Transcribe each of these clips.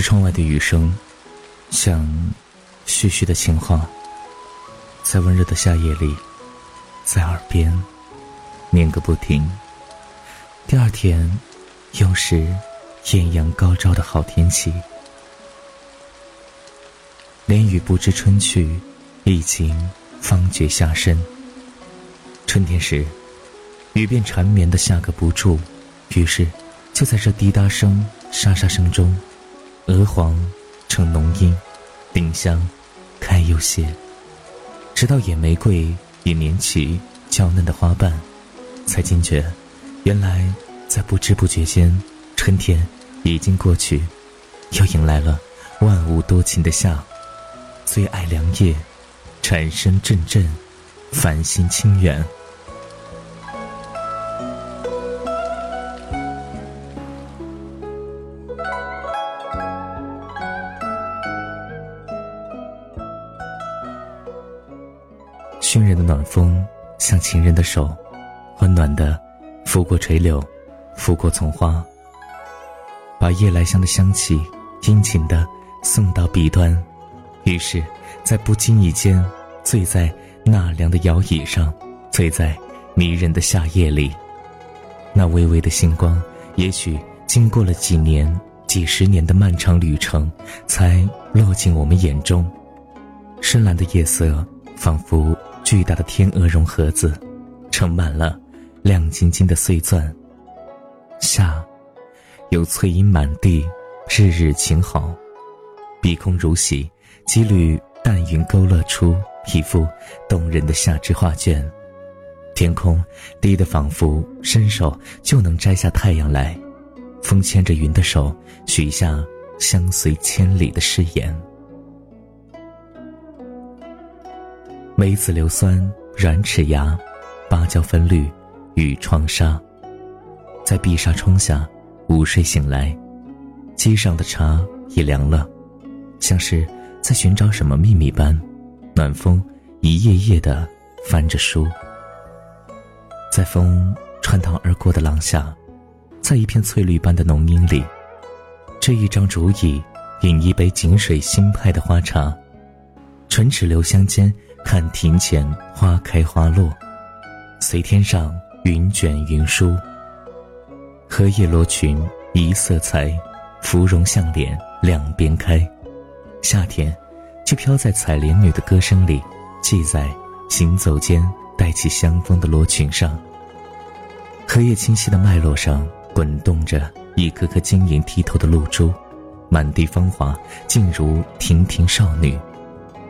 窗外的雨声，像絮絮的情话，在温热的夏夜里，在耳边念个不停。第二天，又是艳阳高照的好天气。连雨不知春去，已经方觉夏深。春天时，雨便缠绵的下个不住，于是，就在这滴答声、沙沙声中，鹅黄成浓荫，丁香开又谢，直到野玫瑰也捻起娇嫩的花瓣，才惊觉，原来在不知不觉间，春天已经过去，又迎来了万物多情的夏。最爱凉夜，蝉声阵阵，繁星清远。暖风，像情人的手，温暖的拂过垂柳，拂过丛花，把夜来香的香气殷勤的送到笔端。于是，在不经意间，醉在纳凉的摇椅上，醉在迷人的夏夜里。那微微的星光，也许经过了几年、几十年的漫长旅程，才落进我们眼中。深蓝的夜色，仿佛巨大的天鹅绒盒子，盛满了亮晶晶的碎钻。夏，有翠阴满地，日日晴好，碧空如洗。几缕淡云勾勒出一幅动人的夏之画卷，天空低得仿佛伸手就能摘下太阳来，风牵着云的手，许下相随千里的誓言。梅子硫酸软齿牙，芭蕉分绿与窗纱。在碧纱窗下午睡醒来，机上的茶也凉了，像是。在寻找什么秘密般，暖风一页页的翻着书。在风穿堂而过的廊下，在一片翠绿般的浓荫里，这一张竹椅，饮一杯井水新派的花茶，唇齿留香间，看庭前花开花落，随天上云卷云舒。荷叶罗裙一色裁，芙蓉向脸两边开。夏天，就飘在采莲女的歌声里，系在行走间带起香风的罗裙上。荷叶清晰的脉络上，滚动着一颗颗晶莹剔透的露珠，满地芳华，静如亭亭少女，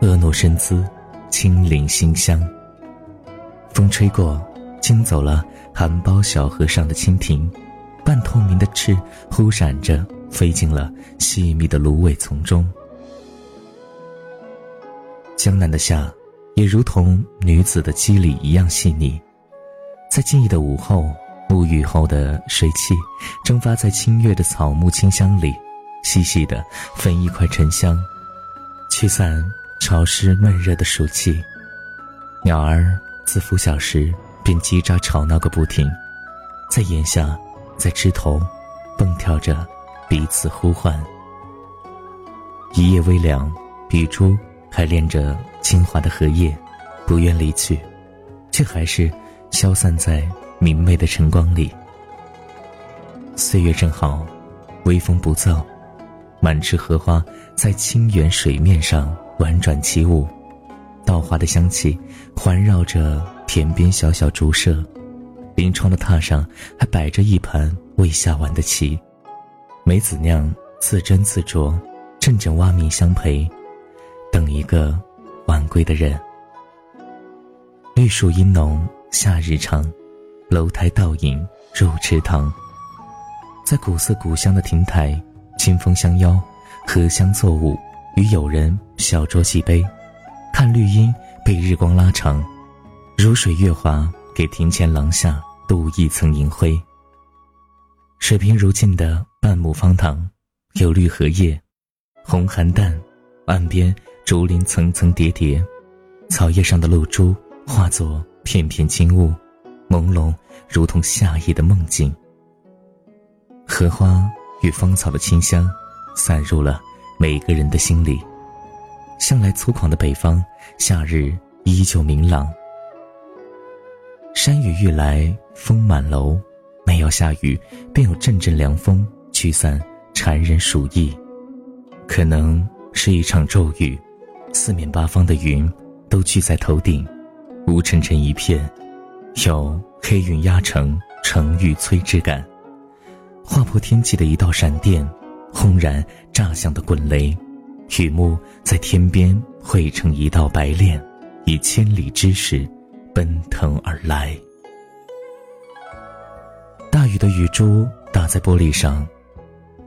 婀娜身姿，清灵馨香。风吹过，惊走了含苞小河上的蜻蜓，半透明的翅忽闪着飞进了细密的芦苇丛中。江南的夏，也如同女子的肌理一样细腻，在静谧的午后，沐浴后的水汽蒸发在清月的草木清香里，细细的分一块沉香，驱散潮湿闷热的暑气。鸟儿自拂晓时便叽喳吵闹个不停，在檐下，在枝头，蹦跳着，彼此呼唤。一夜微凉，雨珠。还恋着清华的荷叶，不愿离去，却还是消散在明媚的晨光里。岁月正好，微风不燥，满池荷花在清远水面上婉转起舞，稻花的香气环绕着田边小小竹舍，临窗的榻上还摆着一盘未下完的棋，梅子酿自斟自酌，阵阵蛙鸣相陪。等一个晚归的人。绿树阴浓，夏日长，楼台倒影入池塘。在古色古香的亭台，清风相邀，荷香作舞，与友人小酌几杯，看绿荫被日光拉长，如水月华，给庭前廊下镀一层银灰。水平如镜的半亩方塘，有绿荷叶，红寒淡，岸边。竹林层层叠叠，草叶上的露珠化作片片金雾，朦胧如同夏夜的梦境。荷花与芳草的清香，散入了每个人的心里。向来粗犷的北方，夏日依旧明朗。山雨欲来风满楼，没有下雨，便有阵阵凉风驱散缠人暑意。可能是一场骤雨，四面八方的云都聚在头顶，乌沉沉一片，有黑云压城、城欲摧之感。划破天际的一道闪电，轰然炸响的滚雷。雨幕在天边汇成一道白链，以千里之势奔腾而来。大雨的雨珠打在玻璃上，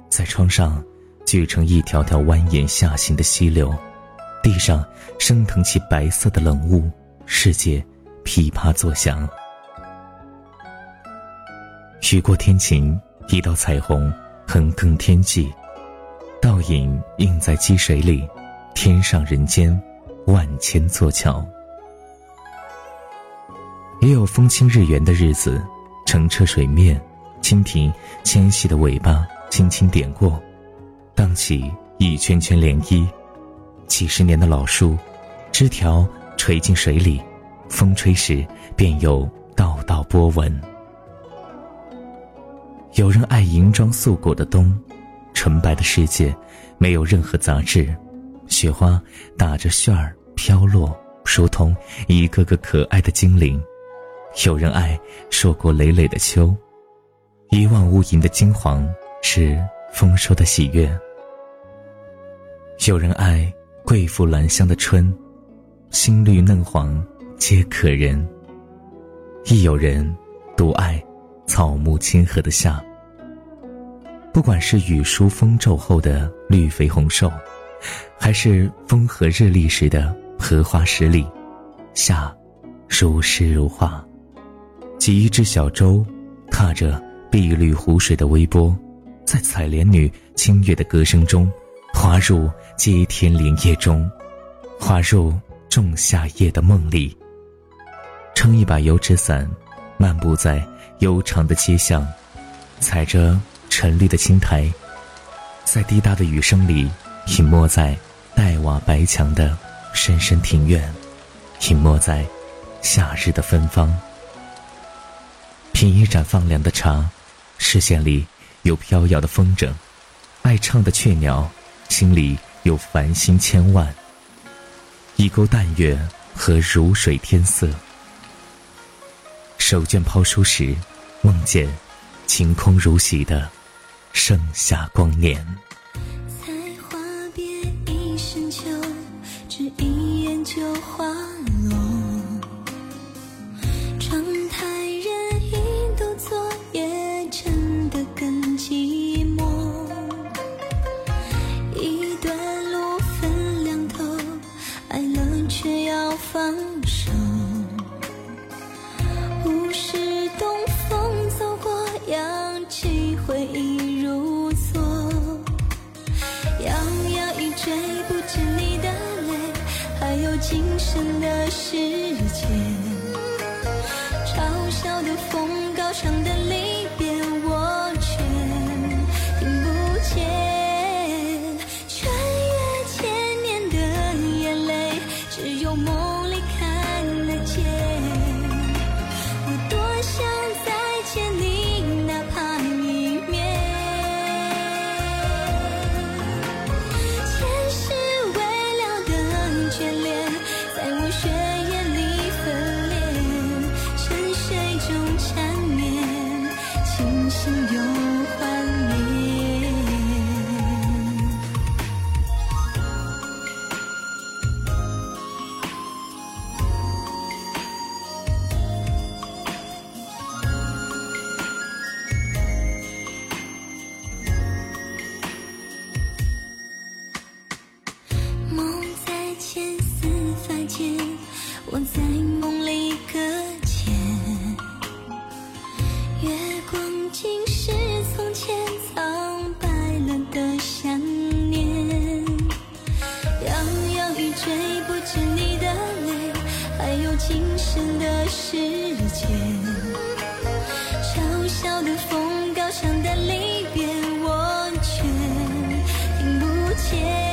在窗上聚成一条条蜿蜒下行的溪流。地上升腾起白色的冷雾，世界噼啪作响。雨过天晴，一道彩虹横亘天际。倒影映在积水里，天上人间，万千座桥。也有风清日圆的日子，澄澈水面，蜻蜓纤细的尾巴轻轻点过，荡起一圈圈涟漪。几十年的老树，枝条垂进水里，风吹时便有道道波纹。有人爱银装素裹的冬。纯白的世界，没有任何杂质，雪花打着旋儿飘落，如同一个个可爱的精灵。有人爱硕果累累的秋，一望无垠的金黄是丰收的喜悦。有人爱贵妇兰香的春，新绿嫩黄皆可人。亦有人独爱草木亲和的夏。不管是雨疏风骤后的绿肥红瘦，还是风和日丽时的荷花十里，夏，如诗如画。几亿只小舟，踏着碧绿湖水的微波，在采莲女清越的歌声中，滑入接天莲叶中，滑入仲夏夜的梦里。撑一把油纸伞，漫步在悠长的街巷，踩着。沉绿的青苔，在滴答的雨声里，隐没在黛瓦白墙的深深庭院，隐没在夏日的芬芳。品一盏放凉的茶，视线里有飘摇的风筝，爱唱的雀鸟，心里有繁星千万。一钩淡月和如水天色，手绢抛书时，梦见晴空如洗的。盛夏光年。才花别一深秋，只一眼就花落。真的世界，嘲笑的风，高唱的离我在梦里搁浅，月光尽是从前苍白了的想念。摇摇欲坠不止你的泪，还有今生的时间。嘲笑的风，高唱的离别，我却听不见。